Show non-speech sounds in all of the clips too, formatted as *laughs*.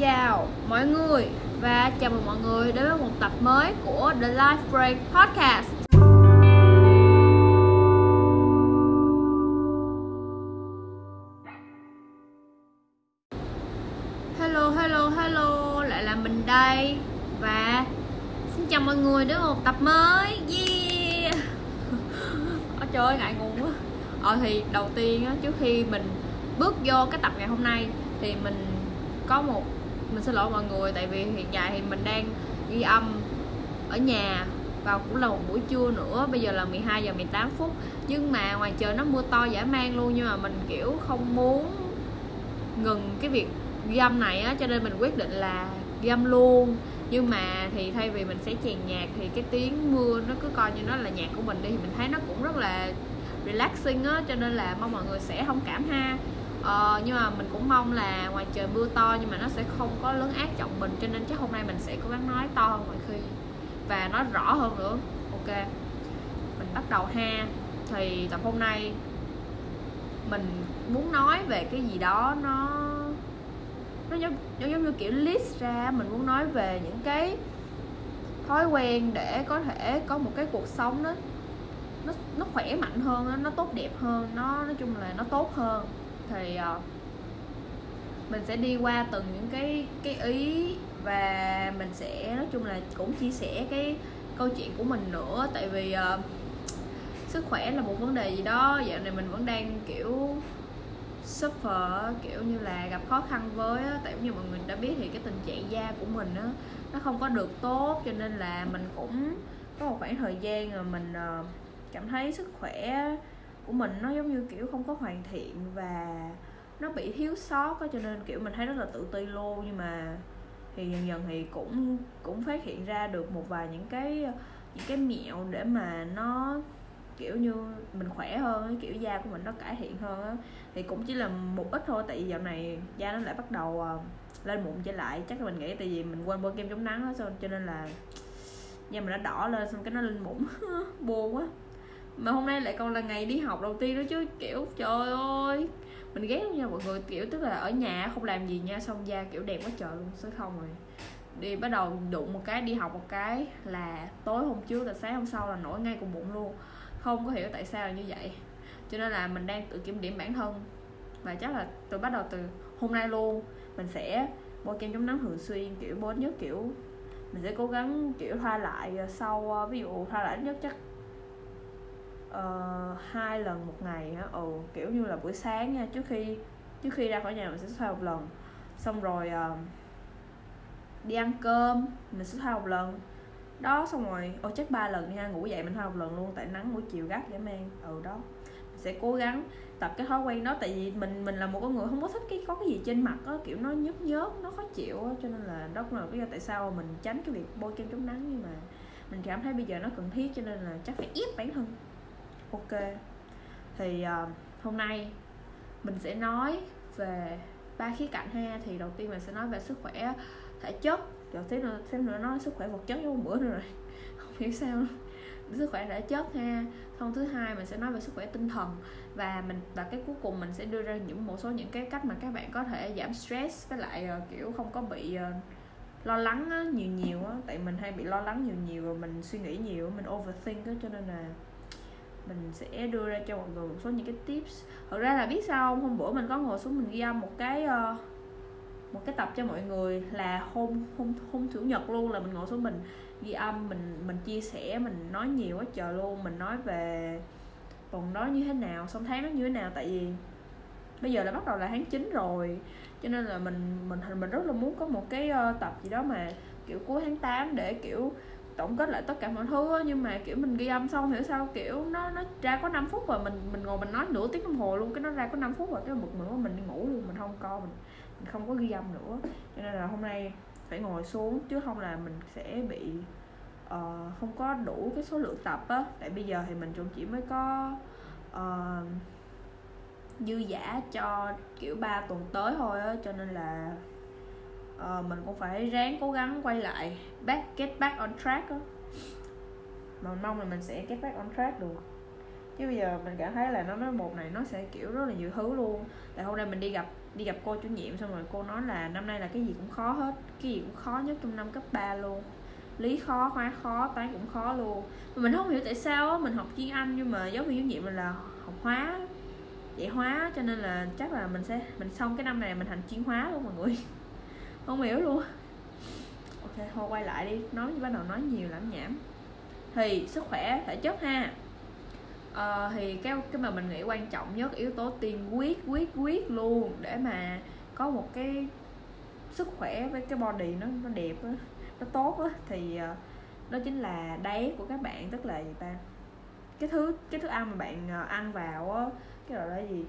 chào mọi người và chào mừng mọi người đến với một tập mới của The Life Break Podcast. Hello, hello, hello, lại là mình đây và xin chào mọi người đến một tập mới. Yeah. *laughs* Ôi trời ơi, ngại ngùng quá. Ờ thì đầu tiên á, trước khi mình bước vô cái tập ngày hôm nay thì mình có một mình xin lỗi mọi người, tại vì hiện tại thì mình đang ghi âm ở nhà vào cũng là một buổi trưa nữa. Bây giờ là 12 giờ 18 phút. Nhưng mà ngoài trời nó mưa to dã man luôn, nhưng mà mình, kiểu, không muốn ngừng cái việc ghi âm này á, cho nên mình quyết định là ghi âm luôn. Nhưng mà thì thay vì mình sẽ chèn nhạc thì cái tiếng mưa nó cứ coi như nó là nhạc của mình đi, thì mình thấy nó cũng rất là relaxing á, cho nên là mong mọi người sẽ thông cảm ha ờ, nhưng mà mình cũng mong là ngoài trời mưa to nhưng mà nó sẽ không có lớn ác trọng mình cho nên chắc hôm nay mình sẽ cố gắng nói to hơn mọi khi và nói rõ hơn nữa. Ok mình bắt đầu ha. Thì tập hôm nay mình muốn nói về cái gì đó nó nó giống, nó giống như kiểu list ra. Mình muốn nói về những cái thói quen để có thể có một cái cuộc sống đó nó nó khỏe mạnh hơn nó tốt đẹp hơn nó nói chung là nó tốt hơn thì uh, mình sẽ đi qua từng những cái cái ý và mình sẽ nói chung là cũng chia sẻ cái câu chuyện của mình nữa. Tại vì uh, sức khỏe là một vấn đề gì đó dạo này mình vẫn đang kiểu suffer kiểu như là gặp khó khăn với tại như mọi người đã biết thì cái tình trạng da của mình á nó không có được tốt cho nên là mình cũng có một khoảng thời gian mà mình ờ, cảm thấy sức khỏe của mình nó giống như, kiểu, không có hoàn thiện và nó bị thiếu sót á, cho nên, kiểu, mình thấy rất là tự ti luôn. Nhưng mà thì dần dần thì cũng cũng phát hiện ra được một vài những cái những cái mẹo để mà nó, kiểu như, mình khỏe hơn kiểu, da của mình nó cải thiện hơn á. Thì cũng chỉ là một ít thôi, tại vì dạo này da nó lại bắt đầu ờ, lên mụn trở lại. Chắc là mình nghĩ tại vì mình quên bôi kem chống nắng đó cho nên là da mình nó đỏ lên, xong cái nó lên mụn. *laughs* Buồn quá mà hôm nay lại còn là ngày đi học đầu tiên đó chứ, kiểu, trời ơi. Mình ghét lắm nha mọi người, kiểu, tức là ở nhà không làm gì nha, xong da kiểu đẹp quá trời luôn số không rồi. Đi bắt đầu đụng một cái, đi học một cái là tối hôm trước là sáng hôm sau là nổi ngay cùng bụng luôn. Không có hiểu tại sao là như vậy. Cho nên là mình đang tự kiểm điểm bản thân. Và chắc là từ bắt đầu từ hôm nay luôn, mình sẽ bôi kem chống nắng thường xuyên, kiểu, bôi nhất, kiểu, mình sẽ cố gắng, kiểu, thoa lại ờ, sau ờ, ví dụ thoa lại nhất chắc uh, hai lần một ngày á ừ, kiểu như là buổi sáng nha trước khi trước khi ra khỏi nhà mình sẽ xoa một lần. Xong rồi uh, đi ăn cơm mình sẽ thoa một lần. Đó xong rồi ô chắc ba lần nha ngủ dậy mình thoa một lần luôn tại nắng buổi chiều gắt dễ mang ừ đó. Mình sẽ cố gắng tập cái thói quen đó tại vì mình mình là một con người không có thích cái có cái gì trên mặt á kiểu nó nhớt nhớt nó khó chịu á cho nên là đó cũng là lý do tại sao mình tránh cái việc bôi kem chống nắng nhưng mà mình cảm thấy bây giờ nó cần thiết cho nên là chắc phải ép bản thân ok. Thì uh, hôm nay mình sẽ nói về ba khía cạnh ha. Thì đầu tiên mình sẽ nói về sức khỏe thể chất. Rồi tiếp nữa thêm nữa nói sức khỏe vật chất trong bữa nữa rồi. *laughs* Không hiểu sao. Sức khỏe thể chất ha. Xong thứ hai mình sẽ nói về sức khỏe tinh thần. Và mình và cái cuối cùng mình sẽ đưa ra những một số những cái cách mà các bạn có thể giảm stress với lại uh, kiểu không có bị uh, lo lắng á, nhiều nhiều á. Tại mình hay bị lo lắng nhiều nhiều và mình suy nghĩ nhiều mình overthink á cho nên là mình sẽ đưa ra cho mọi người một số những cái tips. Thật ra là biết sao không? Hôm bữa mình có ngồi xuống mình ghi âm một cái uh, một cái tập cho mọi người là hôm hôm hôm chủ nhật luôn là mình ngồi xuống mình ghi âm mình mình chia sẻ mình nói nhiều quá trời luôn mình nói về tuần đó như thế nào xong tháng nó như thế nào tại vì bây giờ là bắt đầu là tháng 9 rồi cho nên là mình mình mình rất là muốn có một cái uh, tập gì đó mà kiểu cuối tháng 8 để kiểu tổng kết lại tất cả mọi thứ á, nhưng mà kiểu mình ghi âm xong hiểu sao kiểu nó nó ra có 5 phút rồi mình mình ngồi mình nói nửa tiếng đồng hồ luôn cái nó ra có 5 phút rồi cái bực mình mình đi ngủ luôn mình không coi mình mình không có ghi âm nữa. Cho nên là hôm nay phải ngồi xuống chứ không là mình sẽ bị uh, không có đủ cái số lượng tập á. Tại bây giờ thì mình cũng chỉ mới có uh, dư giả cho kiểu 3 tuần tới thôi á cho nên là uh, mình cũng phải ráng cố gắng quay lại back get back on track đó. mà mình mong là mình sẽ get back on track được. Chứ bây giờ mình cảm thấy là nó nói một này nó sẽ kiểu rất là nhiều thứ luôn. Tại hôm nay mình đi gặp đi gặp cô chủ nhiệm xong rồi cô nói là năm nay là cái gì cũng khó hết cái gì cũng khó nhất trong năm cấp 3 luôn. Lý khó hóa khó toán cũng khó luôn. Mà mình không hiểu tại sao á mình học chuyên anh nhưng mà giáo viên chủ nhiệm mình là học hóa dạy hóa cho nên là chắc là mình sẽ mình xong cái năm này mình thành chuyên hóa luôn mọi người không hiểu luôn. Ok thôi quay lại đi. Nói bắt đầu nói nhiều lắm nhảm. Thì sức khỏe thể chất ha. À, thì cái cái mà mình nghĩ quan trọng nhất yếu tố tiên quyết quyết quyết luôn để mà có một cái sức khỏe với cái body nó nó đẹp đó, nó tốt đó, thì nó đó chính là đáy của các bạn tức là gì ta? Cái thứ cái thức ăn mà bạn ờ, ăn vào á cái đó là gì?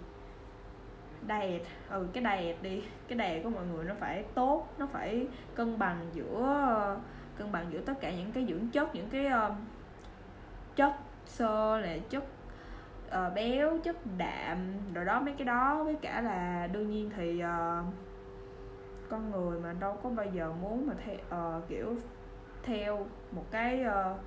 Diet ừ cái diet đi. Cái diet của mọi người nó phải tốt nó phải cân bằng giữa cân bằng giữa tất cả những cái dưỡng chất những cái um, chất xơ là chất uh, béo chất đạm rồi đó mấy cái đó. Với cả là đương nhiên thì uh, con người mà đâu có bao giờ muốn mà theo uh, kiểu theo một cái uh,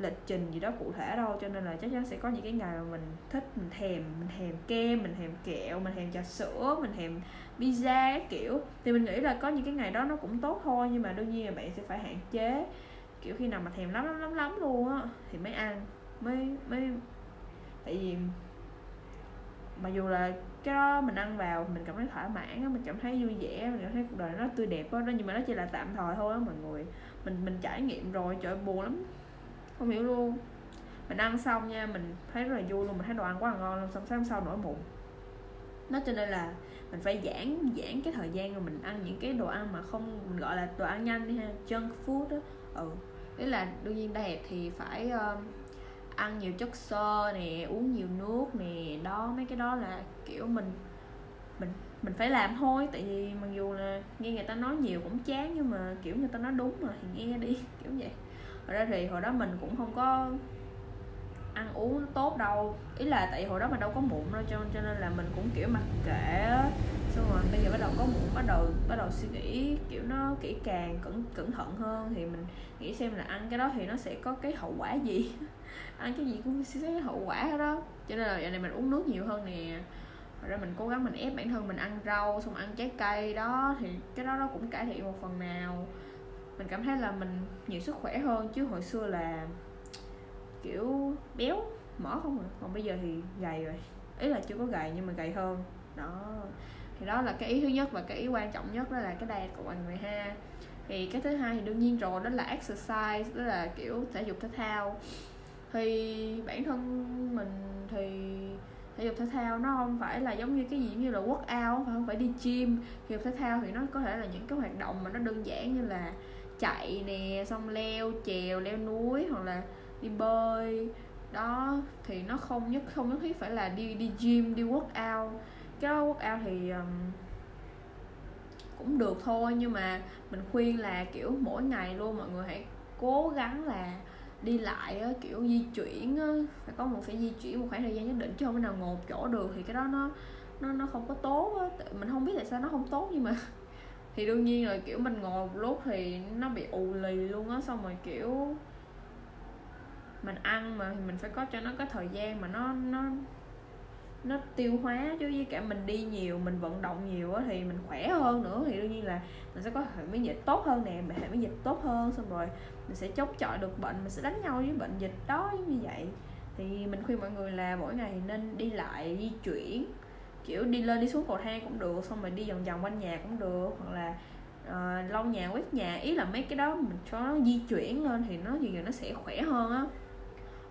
lịch trình gì đó cụ thể đâu, cho nên là chắc chắn sẽ có những cái ngày mà mình thích, mình thèm mình thèm kem, mình thèm kẹo, mình thèm trà sữa, mình thèm pizza các kiểu. Thì mình nghĩ là có những cái ngày đó nó cũng tốt thôi, nhưng mà đương nhiên là bạn sẽ phải hạn chế. Kiểu khi nào mà thèm lắm lắm lắm lắm luôn á, thì mới ăn, mới mới tại vì mặc dù là cái đó mình ăn vào mình cảm thấy thỏa mãn mình cảm thấy vui vẻ, mình cảm thấy cuộc đời nó tươi đẹp đó, nhưng mà nó chỉ là tạm thời thôi á mọi người. Mình mình trải nghiệm rồi, trời buồn lắm không hiểu luôn. Mình ăn xong nha mình thấy rất là vui luôn mình thấy đồ ăn quá là ngon luôn xong sáng sau nổi mụn nó cho nên là mình phải giãn giãn cái thời gian rồi mình ăn những cái đồ ăn mà không mình gọi là đồ ăn nhanh đi ha junk food đó ừ ý là đương nhiên đẹp thì phải uh, ăn nhiều chất xơ nè uống nhiều nước nè đó mấy cái đó là kiểu mình mình mình phải làm thôi tại vì mặc dù là nghe người ta nói nhiều cũng chán nhưng mà kiểu người ta nói đúng mà thì nghe đi *laughs* kiểu vậy thật ra thì hồi đó mình cũng không có ăn uống tốt đâu. Ý là tại hồi đó mình đâu có mụn đâu, cho cho nên là mình cũng, kiểu, mặc kệ xong rồi bây giờ bắt đầu có mụn, bắt đầu bắt đầu suy nghĩ, kiểu, nó kỹ càng, cẩn cẩn thận hơn. Thì mình nghĩ xem là ăn cái đó thì nó sẽ có cái hậu quả gì. *laughs* Ăn cái gì cũng sẽ có cái hậu quả đó. Cho nên là giờ này mình uống nước nhiều hơn nè. Rồi ra mình cố gắng mình ép bản thân mình ăn rau, xong ăn trái cây đó. Thì cái đó nó cũng cải thiện một phần nào mình cảm thấy là mình nhiều sức khỏe hơn, chứ hồi xưa là, kiểu, béo, mỡ không rồi còn bây giờ thì gầy rồi. Ý là chưa có gầy nhưng mà gầy hơn. Đó. Thì đó là cái ý thứ nhất và cái ý quan trọng nhất, đó là cái diet của anh người ha. Thì cái thứ hai thì đương nhiên rồi, đó là exercise, đó là, kiểu, thể dục thể thao. Thì bản thân mình thì thể dục thể thao nó không phải là giống như cái gì như là workout phải, không phải đi gym. Thể dục thể thao thì nó có thể là những cái hoạt động mà nó đơn giản như là chạy nè xong leo trèo leo núi hoặc là đi bơi. Đó thì nó không nhất không nhất thiết phải là đi đi gym đi workout. Cái đó workout thì um, cũng được thôi nhưng mà mình khuyên là kiểu mỗi ngày luôn mọi người hãy cố gắng là đi lại á, kiểu di chuyển á, phải có một phải di chuyển một khoảng thời gian nhất định chứ không thể nào ngồi chỗ được. Thì cái đó nó nó nó không có tốt á. Mình không biết tại sao nó không tốt nhưng mà thì đương nhiên rồi, kiểu, mình ngồi một lúc thì nó bị ù lì luôn á, xong rồi, kiểu, mình ăn mà thì mình phải có cho nó có thời gian mà nó nó nó tiêu hóa. Chứ với cả mình đi nhiều, mình vận động nhiều á thì mình khỏe hơn nữa. Thì đương nhiên là mình sẽ có hệ miễn dịch tốt hơn nè hệ miễn dịch tốt hơn, xong rồi mình sẽ chống chọi được bệnh, mình sẽ đánh nhau với bệnh dịch đó như vậy. Thì mình khuyên mọi người là mỗi ngày nên đi lại, di chuyển kiểu đi lên đi xuống cầu thang cũng được xong rồi đi vòng vòng quanh nhà cũng được hoặc là uh, lau nhà quét nhà. Ý là mấy cái đó mình cho nó di chuyển lên thì nó dần dần nó sẽ khỏe hơn á.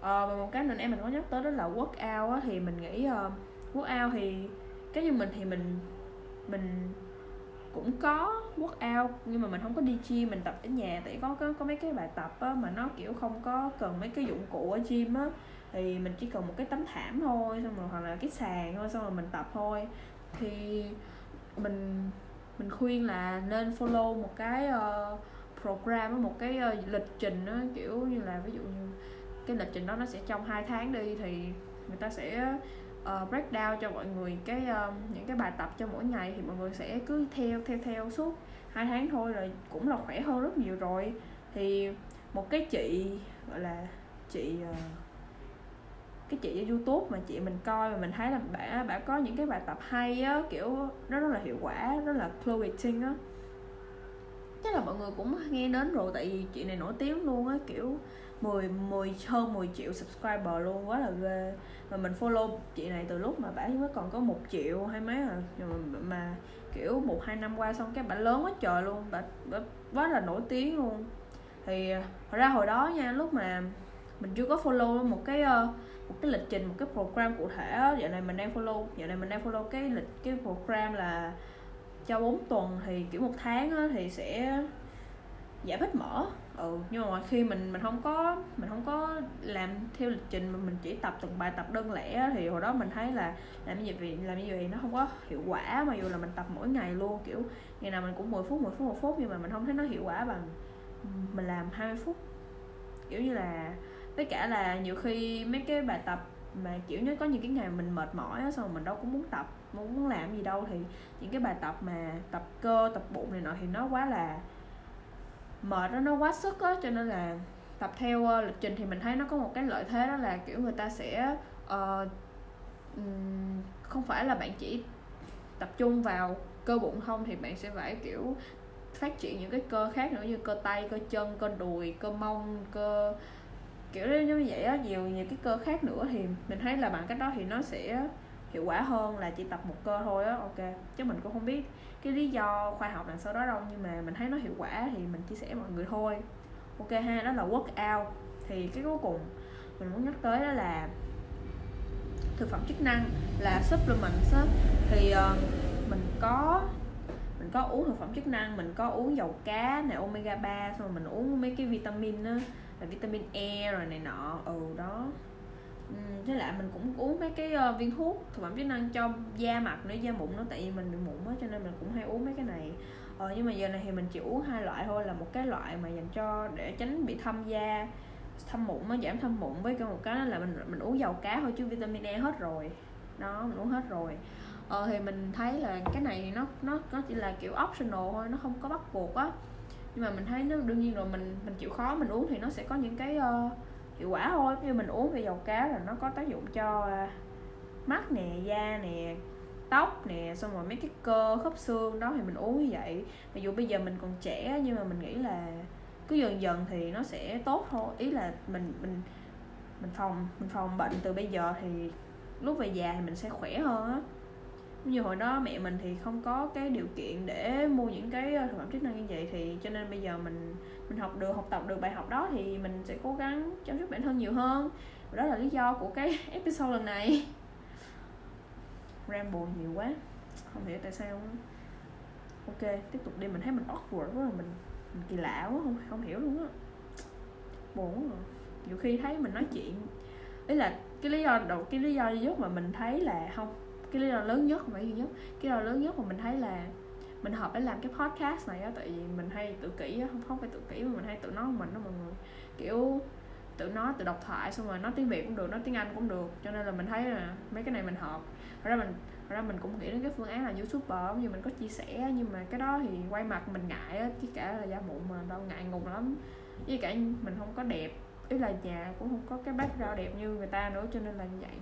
Ờ, và một cái nữa em mình có nhắc tới đó là workout á thì mình nghĩ uh, workout thì cái như mình thì mình mình cũng có workout nhưng mà mình không có đi gym mình tập ở nhà. Tại có có, có mấy cái bài tập á, mà nó kiểu không có cần mấy cái dụng cụ ở gym á thì mình chỉ cần một cái tấm thảm thôi xong rồi hoặc là cái sàn thôi xong rồi mình tập thôi. Thì mình mình khuyên là nên follow một cái uh, program một cái uh, lịch trình đó, kiểu như là ví dụ như cái lịch trình đó nó sẽ trong hai tháng đi thì người ta sẽ uh, break down cho mọi người cái uh, những cái bài tập cho mỗi ngày thì mọi người sẽ cứ theo theo theo suốt hai tháng thôi rồi cũng là khỏe hơn rất nhiều rồi. Thì một cái chị gọi là chị uh, cái chị ở youtube mà chị mình coi mà mình thấy là bả bả có những cái bài tập hay á kiểu nó rất là hiệu quả rất là Chloe Ting á. Chắc là mọi người cũng nghe đến rồi tại vì chị này nổi tiếng luôn á kiểu 10 10 hơn 10 triệu subscriber luôn quá là ghê. Mà mình follow chị này từ lúc mà bả mới còn có một triệu hay mấy à mà, mà kiểu một hai năm qua xong cái bả lớn quá trời luôn bả, bả quá là nổi tiếng luôn. Thì à, thật ra hồi đó nha lúc mà mình chưa có follow một cái ờ, một cái lịch trình một cái program cụ thể á. Dạo này mình đang follow dạo này mình đang follow cái lịch cái program là cho 4 tuần thì kiểu một tháng á, thì sẽ giảm ít mỡ. Ừ nhưng mà khi mình mình không có mình không có làm theo lịch trình mà mình chỉ tập từng bài tập đơn lẻ thì hồi đó mình thấy là làm như vậy làm như vậy nó không có hiệu quả mà dù là mình tập mỗi ngày luôn kiểu ngày nào mình cũng 10 phút 10 phút một phút nhưng mà mình không thấy nó hiệu quả bằng mình làm 20 phút. Kiểu như là với cả là nhiều khi mấy cái bài tập mà kiểu như có những cái ngày mình mệt mỏi á xong rồi mình đâu cũng muốn tập muốn muốn làm gì đâu thì những cái bài tập mà tập cơ tập bụng này nọ thì nó quá là mệt đó nó quá sức á cho nên là tập theo uh, lịch trình thì mình thấy nó có một cái lợi thế đó là kiểu người ta sẽ uh, không phải là bạn chỉ tập trung vào cơ bụng không thì bạn sẽ phải kiểu phát triển những cái cơ khác nữa như cơ tay cơ chân cơ đùi cơ mông cơ kiểu như vậy á nhiều nhiều cái cơ khác nữa thì mình thấy là bằng cách đó thì nó sẽ hiệu quả hơn là chỉ tập một cơ thôi á ok. Chứ mình cũng không biết cái lý do khoa học đằng sau đó đâu nhưng mà mình thấy nó hiệu quả thì mình chia sẻ mọi người thôi. Ok ha đó là workout. Thì cái cuối cùng mình muốn nhắc tới đó là thực phẩm chức năng là supplements á. Thì uh, mình có mình có uống thực phẩm chức năng mình có uống dầu cá này omega 3 xong rồi mình uống mấy cái vitamin á là vitamin E rồi này nọ ừ đó. Ừ, Thế lại mình cũng uống mấy cái ờ, viên thuốc thực phẩm chức năng cho da mặt nữa da mụn nó tại vì mình bị mụn á cho nên mình cũng hay uống mấy cái này. Ờ, nhưng mà giờ này thì mình chỉ uống hai loại thôi là một cái loại mà dành cho để tránh bị thâm da thâm mụn nó giảm thâm mụn với cái một cái là mình mình uống dầu cá thôi chứ vitamin E hết rồi. Đó mình uống hết rồi. Ờ, thì mình thấy là cái này nó nó nó chỉ là kiểu optional thôi nó không có bắt buộc á nhưng mà mình thấy nó đương nhiên rồi mình mình chịu khó mình uống thì nó sẽ có những cái uh, hiệu quả thôi. Như mình uống về dầu cá là nó có tác dụng cho uh, mắt nè da nè tóc nè xong rồi mấy cái cơ khớp xương đó thì mình uống như vậy. Mặc dù bây giờ mình còn trẻ nhưng mà mình nghĩ là cứ dần dần thì nó sẽ tốt thôi. Ý là mình mình mình phòng mình phòng bệnh từ bây giờ thì lúc về già thì mình sẽ khỏe hơn á như hồi đó mẹ mình thì không có cái điều kiện để mua những cái ờ, thực phẩm chức năng như vậy thì cho nên bây giờ mình mình học được, học tập được bài học đó thì mình sẽ cố gắng chăm sóc bản thân nhiều hơn. Và đó là lý do của cái *laughs* episode lần này. Ramble nhiều quá, không hiểu tại sao. Ok, tiếp tục đi, mình thấy mình awkward quá, mình mình kỳ lạ quá, không không hiểu luôn á. Buồn quá à. nhiều khi thấy mình nói chuyện, ý là cái lý do, đầu cái lý do duy nhất mà mình thấy là không cái lý do lớn nhất phải duy nhất, cái lý do lớn nhất mà mình thấy là mình hợp để làm cái podcast này á, tại vì mình hay tự kỷ á, không không phải tự kỷ mà mình hay tự nói mình đó mọi người. Kiểu tự nói, tự đọc thoại, xong rồi nói tiếng việt cũng được, nói tiếng anh cũng được, cho nên là mình thấy là mấy cái này mình hợp. Thật ra mình, thật ra mình cũng nghĩ đến cái phương án là youtuber như mình có chia sẻ, nhưng mà cái đó thì quay mặt mình ngại á, chứ cả là da mụn mà đâu ngại ngùng lắm. Với cả mình không có đẹp, ý là nhà cũng không có cái background đẹp như người ta nữa, cho nên là như vậy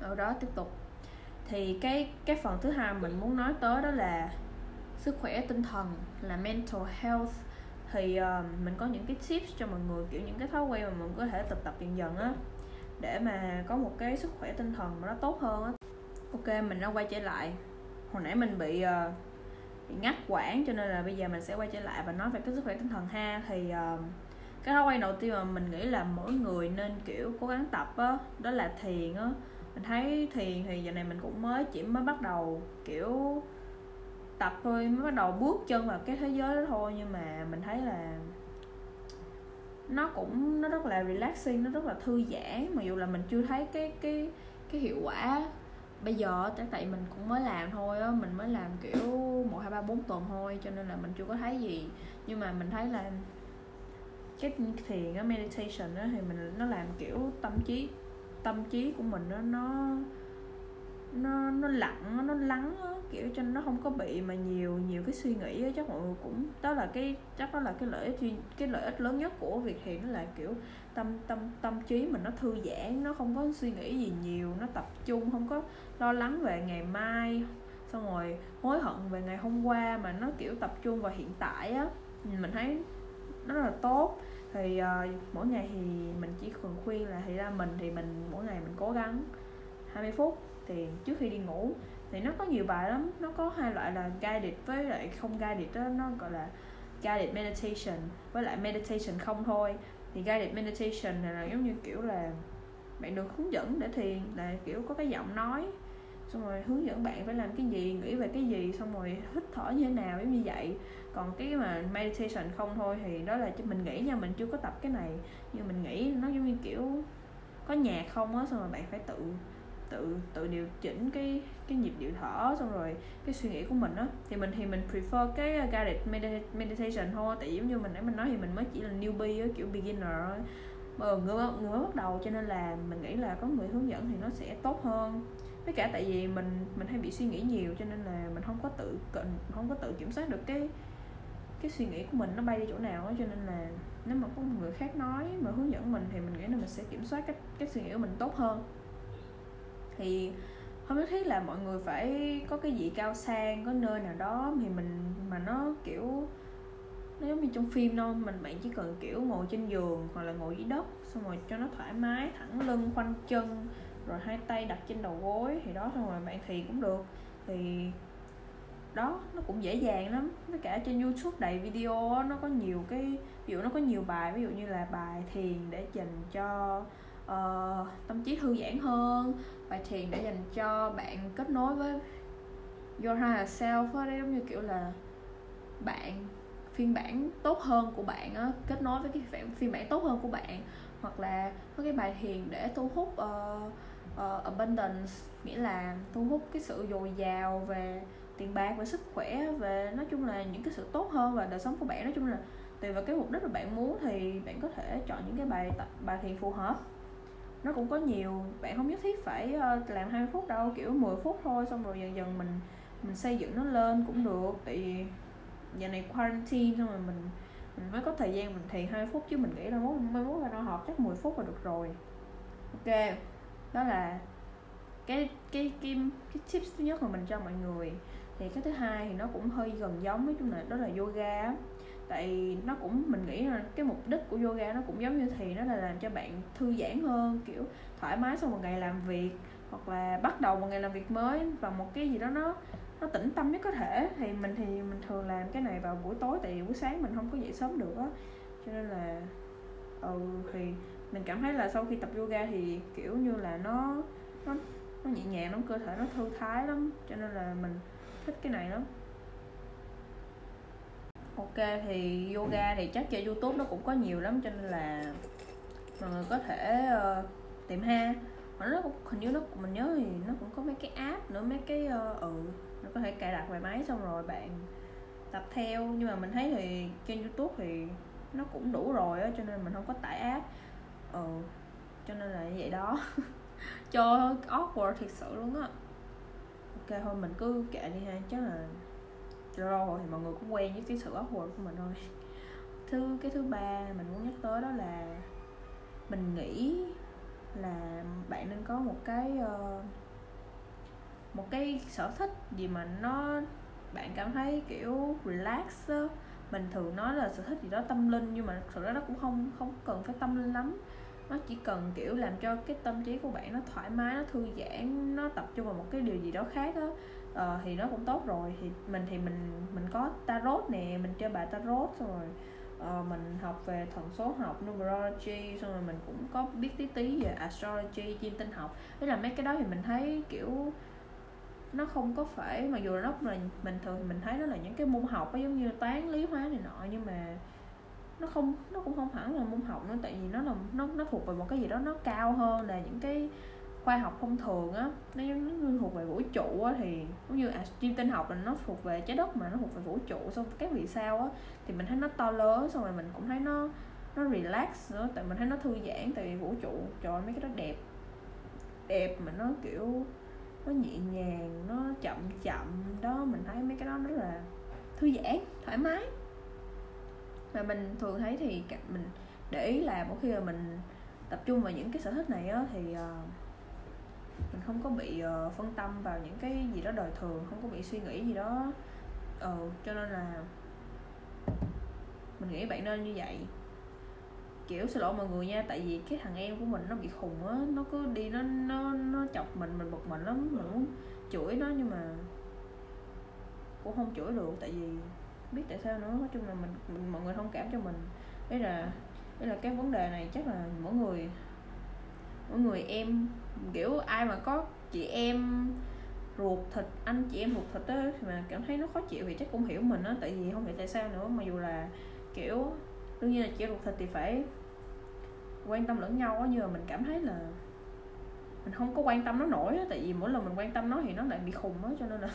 ở đó tiếp tục. Thì cái cái phần thứ hai mình muốn nói tới đó là sức khỏe tinh thần là mental health. Thì uh, mình có những cái tips cho mọi người kiểu những cái thói quen mà mình có thể tập tập dần dần á để mà có một cái sức khỏe tinh thần mà nó tốt hơn á. Ok mình đã quay trở lại. Hồi nãy mình bị, uh, bị ngắt quãng cho nên là bây giờ mình sẽ quay trở lại và nói về cái sức khỏe tinh thần ha. Thì uh, cái thói quen đầu tiên mà mình nghĩ là mỗi người nên kiểu cố gắng tập á đó, đó là thiền á mình thấy thiền thì giờ này mình cũng mới chỉ mới bắt đầu, kiểu, tập thôi, mới bắt đầu bước chân vào cái thế giới đó thôi. Nhưng mà mình thấy là nó cũng, nó rất là relaxing, nó rất là thư giãn. Mặc dù là mình chưa thấy cái cái cái hiệu quả bây giờ chắc tại mình cũng mới làm thôi á. Mình mới làm kiểu một, hai, ba, bốn tuần thôi, cho nên là mình chưa có thấy gì. Nhưng mà mình thấy là cái thiền á, meditation á, thì mình, nó làm kiểu tâm trí tâm trí của mình nó nó nó nó lặng nó lắng đó, kiểu cho nó không có bị mà nhiều nhiều cái suy nghĩ á, chắc mọi người cũng đó là cái chắc đó là cái lợi ích cái lợi ích lớn nhất của việc thiền nó là kiểu tâm tâm tâm trí mình nó thư giãn nó không có suy nghĩ gì nhiều nó tập trung không có lo lắng về ngày mai xong rồi hối hận về ngày hôm qua mà nó kiểu tập trung vào hiện tại á. Mình thấy nó rất là tốt thì uh, mỗi ngày thì mình chỉ cần khuyên là thì ra mình thì mình mỗi ngày mình cố gắng 20 phút thì trước khi đi ngủ. Thì nó có nhiều bài lắm nó có hai loại là guided với lại không guided đó nó gọi là guided meditation với lại meditation không thôi. Thì guided meditation này là giống như kiểu là bạn được hướng dẫn để thiền là kiểu có cái giọng nói xong rồi hướng dẫn bạn phải làm cái gì nghĩ về cái gì xong rồi hít thở như thế nào giống như vậy. Còn cái mà meditation không thôi thì đó là mình nghĩ nha mình chưa có tập cái này. Nhưng mình nghĩ nó giống như kiểu có nhạc không á xong rồi bạn phải tự tự tự điều chỉnh cái cái nhịp điệu thở xong rồi cái suy nghĩ của mình á. Thì mình thì mình prefer cái uh, guided meditation thôi. Tại vì giống như mình nãy mình nói thì mình mới chỉ là newbie á kiểu beginner thôi. Ờ, người, người mới bắt đầu cho nên là mình nghĩ là có người hướng dẫn thì nó sẽ tốt hơn với cả tại vì mình mình hay bị suy nghĩ nhiều cho nên là mình không có tự không có tự kiểm soát được cái cái suy nghĩ của mình nó bay đi chỗ nào đó, cho nên là nếu mà có một người khác nói mà hướng dẫn mình thì mình nghĩ là mình sẽ kiểm soát cái cái suy nghĩ của mình tốt hơn. Thì không nhất thiết là mọi người phải có cái gì cao sang có nơi nào đó thì mình mà nó kiểu nó giống như trong phim đâu mình bạn chỉ cần kiểu ngồi trên giường hoặc là ngồi dưới đất xong rồi cho nó thoải mái thẳng lưng khoanh chân rồi hai tay đặt trên đầu gối thì đó xong rồi bạn thì cũng được. Thì đó nó cũng dễ dàng lắm. Với cả trên youtube đầy video nó có nhiều cái ví dụ nó có nhiều bài ví dụ như là bài thiền để dành cho uh, tâm trí thư giãn hơn bài thiền để dành cho bạn kết nối với your higher self đó, giống như kiểu là bạn phiên bản tốt hơn của bạn á, kết nối với cái phiên bản tốt hơn của bạn. Hoặc là có cái bài thiền để thu hút uh, uh, abundance nghĩa là thu hút cái sự dồi dào về tiền bạc về sức khỏe về nói chung là những cái sự tốt hơn và đời sống của bạn. Nói chung là tùy vào cái mục đích mà bạn muốn thì bạn có thể chọn những cái bài bài thiền phù hợp. Nó cũng có nhiều bạn không nhất thiết phải uh, làm 20 phút đâu kiểu 10 phút thôi xong rồi dần dần mình mình xây dựng nó lên cũng được. Tại vì giờ này quarantine xong rồi mình mình mới có thời gian mình thiền 20 phút chứ mình nghĩ là mốt mai mốt là nó học chắc 10 phút là được rồi. Ok đó là cái cái cái cái tips thứ nhất mà mình cho mọi người. Thì cái thứ hai thì nó cũng hơi gần giống, nói chung là đó là yoga tại nó cũng, mình nghĩ là cái mục đích của yoga nó cũng giống như thì, nó là làm cho bạn thư giãn hơn, kiểu, thoải mái sau một ngày làm việc, hoặc là bắt đầu một ngày làm việc mới và một cái gì đó nó nó tĩnh tâm nhất có thể. Thì mình thì mình thường làm cái này vào buổi tối, tại vì buổi sáng mình không có dậy sớm được á. Cho nên là ừ thì mình cảm thấy là sau khi tập yoga thì kiểu như là nó nó nó nhẹ nhàng lắm cơ thể nó thư thái lắm cho nên là mình thích cái này lắm. Ok thì yoga thì chắc trên youtube nó cũng có nhiều lắm cho nên là mọi người có thể uh, tìm ha. Mà nó cũng hình như nó mình nhớ thì nó cũng có mấy cái app nữa mấy cái uh, ừ nó có thể cài đặt về máy xong rồi bạn tập theo. Nhưng mà mình thấy thì trên youtube thì nó cũng đủ rồi á cho nên mình không có tải app ừ cho nên là như vậy đó. *laughs* Cho awkward thiệt sự luôn á. Ok thôi mình cứ kệ đi ha chắc là lâu rồi thì mọi người cũng quen với cái sự awkward của mình thôi. *laughs* Thứ cái thứ ba mình muốn nhắc tới đó là mình nghĩ là bạn nên có một cái uh, một cái sở thích gì mà nó bạn cảm thấy kiểu relax mình thường nói là sở thích gì đó tâm linh nhưng mà thực ra nó cũng không không cần phải tâm linh lắm nó chỉ cần kiểu làm cho cái tâm trí của bạn nó thoải mái nó thư giãn nó tập trung vào một cái điều gì đó khác á uh, thì nó cũng tốt rồi. Thì mình thì mình mình có tarot nè mình chơi bài tarot xong rồi uh, mình học về thần số học numerology xong rồi mình cũng có biết tí tí về astrology chiêm tinh học. Tức là mấy cái đó thì mình thấy kiểu nó không có phải mặc dù là nó là mình thường thì mình thấy nó là những cái môn học giống như toán lý hóa này nọ nhưng mà nó không nó cũng không hẳn là môn học nữa tại vì nó là nó nó thuộc về một cái gì đó nó cao hơn là những cái khoa học thông thường á. Nó, nó thuộc về vũ trụ á thì cũng như à, chim tinh học là nó thuộc về trái đất mà nó thuộc về vũ trụ xong các vì sao á thì mình thấy nó to lớn xong rồi mình cũng thấy nó nó relax nữa tại mình thấy nó thư giãn tại vì vũ trụ trời mấy cái đó đẹp đẹp mà nó kiểu nó nhẹ nhàng nó chậm chậm đó mình thấy mấy cái đó rất là thư giãn thoải mái mà mình thường thấy thì mình để ý là mỗi khi mà mình tập trung vào những cái sở thích này á thì uh, mình không có bị uh, phân tâm vào những cái gì đó đời thường không có bị suy nghĩ gì đó. Ừ uh, cho nên là mình nghĩ bạn nên như vậy. Kiểu xin lỗi mọi người nha tại vì cái thằng em của mình nó bị khùng á nó cứ đi nó nó nó chọc mình mình bực mình lắm mình muốn chửi nó nhưng mà cũng không chửi được tại vì biết tại sao nữa. Nói chung là mình, mình mọi người thông cảm cho mình. Đấy là đấy là cái vấn đề này. Chắc là mỗi người mỗi người em kiểu ai mà có chị em ruột thịt anh chị em ruột thịt á mà cảm thấy nó khó chịu thì chắc cũng hiểu mình á. Tại vì không hiểu tại sao nữa. Mà dù là kiểu đương nhiên là chị em ruột thịt thì phải quan tâm lẫn nhau á. Nhưng mà mình cảm thấy là mình không có quan tâm nó nổi á. Tại vì mỗi lần mình quan tâm nó thì nó lại bị khùng á cho nên là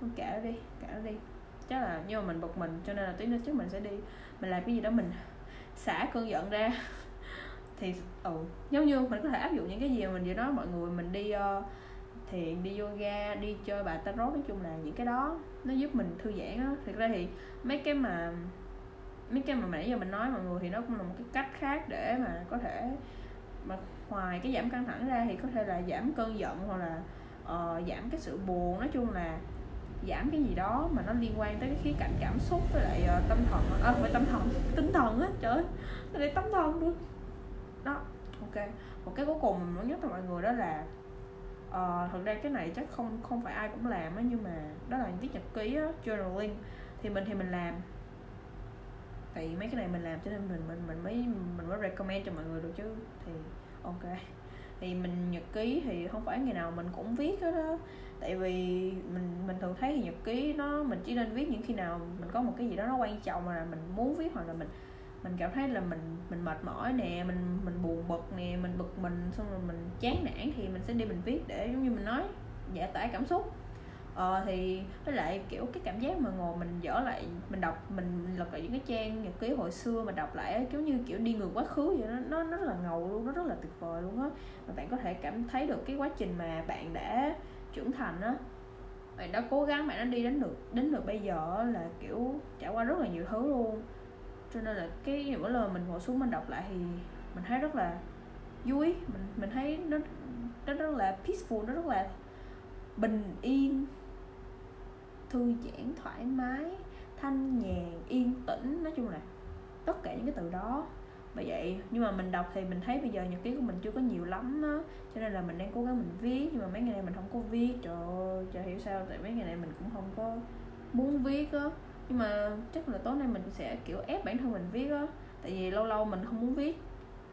*laughs* cả đi cả đi chắc là nhưng mà mình bực mình cho nên là tí nữa trước mình sẽ đi. Mình làm cái gì đó mình xả cơn giận ra. *laughs* Thì ừ giống như mình có thể áp dụng những cái gì mà mình vừa nói mọi người mình đi uh, thiền đi yoga đi chơi bài tarot nói chung là những cái đó nó giúp mình thư giãn á. Thực ra thì mấy cái mà mấy cái mà nãy giờ mình nói mọi người thì nó cũng là một cái cách khác để mà có thể mà ngoài cái giảm căng thẳng ra thì có thể là giảm cơn giận hoặc là uh, giảm cái sự buồn. Nói chung là giảm cái gì đó mà nó liên quan tới cái khía cạnh cảm xúc với lại uh, tâm thần à phải tâm thần *laughs* tinh thần á. Trời ơi để tâm thần luôn. đó ok. Một cái cuối cùng mình muốn nhắc cho mọi người đó là uh, thật ra cái này chắc không không phải ai cũng làm á nhưng mà đó là viết nhật ký á journaling. Thì mình thì mình làm. Tại vì mấy cái này mình làm cho nên mình mình mình mới mình mới recommend cho mọi người được chứ. Thì ok. Thì mình nhật ký thì không phải ngày nào mình cũng viết hết đó tại vì mình mình thường thấy thì nhật ký nó, mình chỉ nên viết những khi nào mình có một cái gì đó nó quan trọng mà là mình muốn viết hoặc là mình mình cảm thấy là mình mình mệt mỏi nè, mình mình buồn bực nè, mình bực mình, xong rồi mình chán nản thì mình sẽ đi mình viết để giống như mình nói, giải tỏa cảm xúc. Ờ thì với lại, kiểu, cái cảm giác mà ngồi mình dở lại, mình đọc, mình lật lại những cái trang nhật ký hồi xưa mà đọc lại kiểu như kiểu đi ngược quá khứ vậy đó, nó nó rất là ngầu luôn, nó rất là tuyệt vời luôn á. Và bạn có thể cảm thấy được cái quá trình mà bạn đã trưởng thành á bạn đã cố gắng bạn đã đi đến được đến được bây giờ là, kiểu, trải qua rất là nhiều thứ luôn. Cho nên là cái mỗi lần mình ngồi xuống mình đọc lại thì mình thấy rất là vui, mình mình thấy nó nó rất là peaceful, nó rất là bình yên, thư giãn, thoải mái, thanh nhàn, yên tĩnh. Nói chung là tất cả những cái từ đó bởi vậy, nhưng mà mình đọc thì mình thấy bây giờ nhật ký của mình chưa có nhiều lắm á. Cho nên là mình đang cố gắng mình viết, nhưng mà mấy ngày này mình không có viết. Trời ơi, chả hiểu sao, tại mấy ngày này mình cũng không có muốn viết á. Nhưng mà chắc là tối nay mình sẽ, kiểu, ép bản thân mình viết á. Tại vì lâu lâu mình không muốn viết.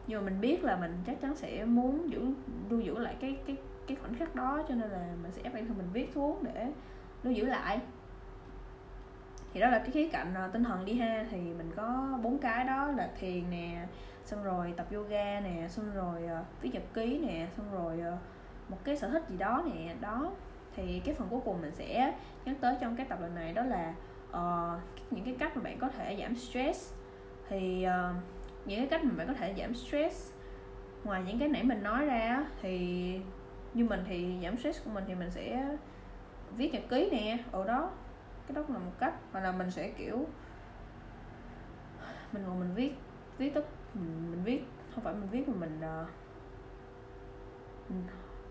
Nhưng mà mình biết là mình chắc chắn sẽ muốn giữ, lưu giữ lại cái cái cái khoảnh khắc đó. Cho nên là mình sẽ ép bản thân mình viết xuống để lưu giữ lại thì đó là cái khía cạnh à, tinh thần đi ha. Thì mình có bốn cái đó là thiền nè xong rồi tập yoga nè xong rồi à, viết nhật ký nè xong rồi à, một cái sở thích gì đó nè. Đó thì cái phần cuối cùng mình sẽ nhắc tới trong cái tập lần này đó là uh, những cái cách mà bạn có thể giảm stress. Thì uh, những cái cách mà bạn có thể giảm stress ngoài những cái nãy mình nói ra thì như mình thì giảm stress của mình thì mình sẽ viết nhật ký nè. Ở đó cái đó cũng là một cách hoặc là mình sẽ kiểu mình ngồi mình viết viết tất mình, mình viết không phải mình viết mà mình, uh, mình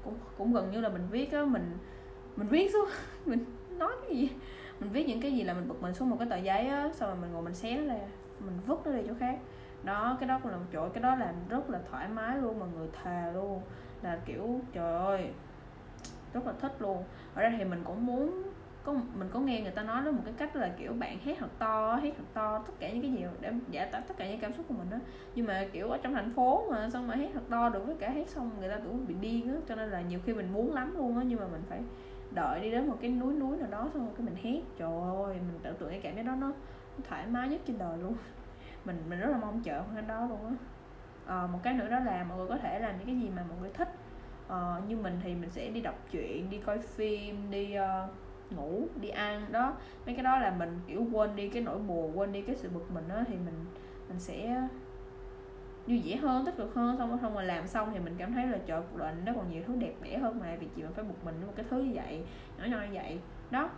cũng cũng gần như là mình viết á mình mình viết xuống *laughs* mình nói cái gì mình viết những cái gì là mình bực mình xuống một cái tờ giấy á xong rồi mình ngồi mình xé nó ra mình vứt nó đi chỗ khác. Đó cái đó cũng là một chỗ cái đó làm rất là thoải mái luôn mà người thề luôn là kiểu trời ơi rất là thích luôn. Ở đây thì mình cũng muốn có mình có nghe người ta nói đó một cái cách là kiểu bạn hét thật to hét thật to tất cả những cái gì để giải tỏa tất cả những cảm xúc của mình đó. Nhưng mà kiểu ở trong thành phố mà xong mà hét thật to được với cả hét xong người ta cũng bị điên á cho nên là nhiều khi mình muốn lắm luôn á nhưng mà mình phải đợi đi đến một cái núi núi nào đó xong rồi cái mình hét trời ơi mình tưởng tượng cái cảm giác đó nó, nó thoải mái nhất trên đời luôn. *laughs* Mình mình rất là mong chờ cái đó luôn á. À, một cái nữa đó là mọi người có thể làm những cái gì mà mọi người thích. À, như mình thì mình sẽ đi đọc truyện đi coi phim đi uh, ngủ đi ăn đó. Mấy cái đó là mình kiểu quên đi cái nỗi buồn quên đi cái sự bực mình đó thì mình mình sẽ vui vẻ hơn tích cực hơn xong xong rồi làm xong thì mình cảm thấy là trời cuộc đời nó còn nhiều thứ đẹp đẽ hơn mà vì chị mình phải bực mình một cái thứ như vậy nhỏ nhỏ như vậy. Đó.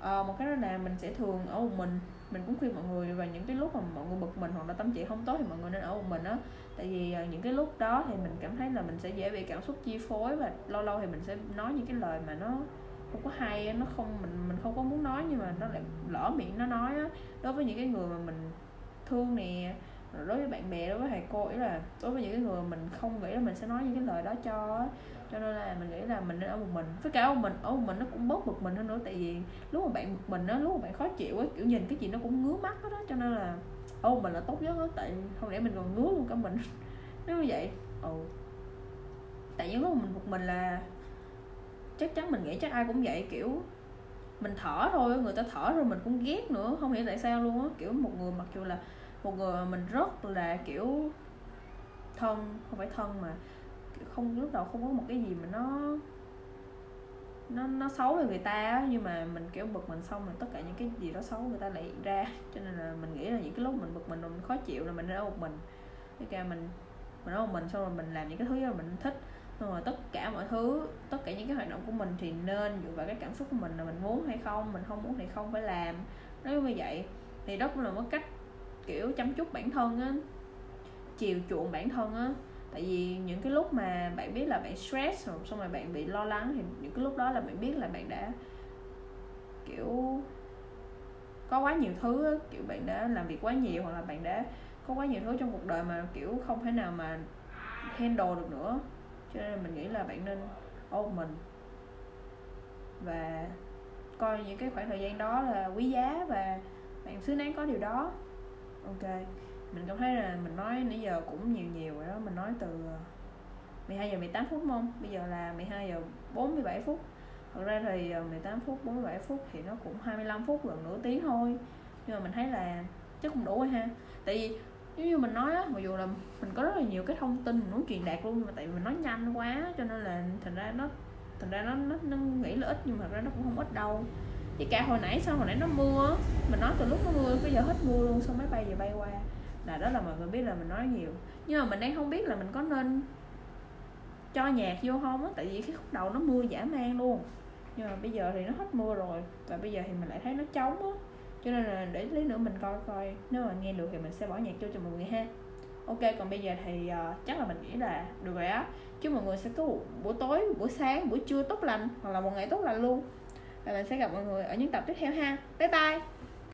À, một cái đó là mình sẽ thường ở một mình. Mình cũng khuyên mọi người và những cái lúc mà mọi người bực mình hoặc là tâm trạng không tốt thì mọi người nên ở một mình á. Tại vì ờ, những cái lúc đó thì mình cảm thấy là mình sẽ dễ bị cảm xúc chi phối và lâu lâu thì mình sẽ nói những cái lời mà nó không có hay nó không mình mình không có muốn nói nhưng mà nó lại lỡ miệng nó nói á. Đối với những cái người mà mình thương nè đối với bạn bè đối với thầy cô ý là đối với những cái người mình không nghĩ là mình sẽ nói những cái lời đó cho cho nên là mình nghĩ là mình nên ở một mình với cả ở một mình ở một mình nó cũng bớt bực mình hơn nữa tại vì lúc mà bạn bực mình á lúc mà bạn khó chịu á kiểu nhìn cái gì nó cũng ngứa mắt đó, đó cho nên là ở một mình là tốt nhất á tại không lẽ mình còn ngứa luôn cả mình? *laughs* Nếu như vậy ừ. Tại những lúc mình bực mình là chắc chắn mình nghĩ chắc ai cũng vậy, kiểu, mình thở thôi, người ta thở rồi mình cũng ghét nữa, không hiểu tại sao luôn á. Kiểu một người mặc dù là, một người mà mình rất là, kiểu, thân, không phải thân mà không, lúc đầu không có một cái gì mà nó nó nó xấu về người ta á, nhưng mà mình, kiểu, bực mình xong rồi tất cả những cái gì đó xấu người ta lại ra. Cho nên là mình nghĩ là những cái lúc mình bực mình mình khó chịu là mình nên ở một mình. Cái ca mình mình ở một mình xong rồi mình làm những cái thứ mà mình thích rồi tất cả mọi thứ tất cả những cái hoạt động của mình thì nên dựa vào cái cảm xúc của mình là mình muốn hay không mình không muốn thì không phải làm. Nói như vậy thì đó cũng là một cách kiểu chăm chút bản thân á chiều chuộng bản thân á. Tại vì những cái lúc mà bạn biết là bạn stress rồi xong rồi bạn bị lo lắng thì những cái lúc đó là bạn biết là bạn đã kiểu có quá nhiều thứ á, kiểu bạn đã làm việc quá nhiều hoặc là bạn đã có quá nhiều thứ trong cuộc đời mà kiểu không thể nào mà handle được nữa cho nên mình nghĩ là bạn nên ôm mình. Và coi những cái khoảng thời gian đó là quý giá và bạn xứng đáng có điều đó. Ok, mình cảm thấy là mình nói nãy giờ cũng nhiều nhiều rồi đó. Mình nói từ ờ, 12 giờ 18 phút không? Bây giờ là 12 giờ 47 phút. Thật ra thì ờ, 18 phút 47 phút thì nó cũng 25 phút gần nửa tiếng thôi. Nhưng mà mình thấy là chắc cũng đủ rồi ha. Tại vì giống như mình nói á mặc dù là mình có rất là nhiều cái thông tin mình muốn truyền đạt luôn nhưng mà tại vì mình nói nhanh quá cho nên là thành ra nó thành ra nó nó, nó nghĩ là ít nhưng mà thật ra nó cũng không ít đâu. Với cả hồi nãy sau hồi nãy nó mưa mình nói từ lúc nó mưa bây giờ hết mưa luôn xong máy bay giờ bay qua. Là đó là mọi người biết là mình nói nhiều. Nhưng mà mình đang không biết là mình có nên cho nhạc vô không á tại vì cái khúc đầu nó mưa giả man luôn. Nhưng mà bây giờ thì nó hết mưa rồi và bây giờ thì mình lại thấy nó trống á cho nên là để lý nữa mình coi coi. Nếu mà nghe được thì mình sẽ bỏ nhạc vô cho mọi người ha. Ok còn bây giờ thì uh, chắc là mình nghĩ là được rồi á. Chúc mọi người sẽ có một buổi tối buổi sáng buổi trưa tốt lành hoặc là một ngày tốt lành luôn. Và mình sẽ gặp mọi người ở những tập tiếp theo ha. Bye bye!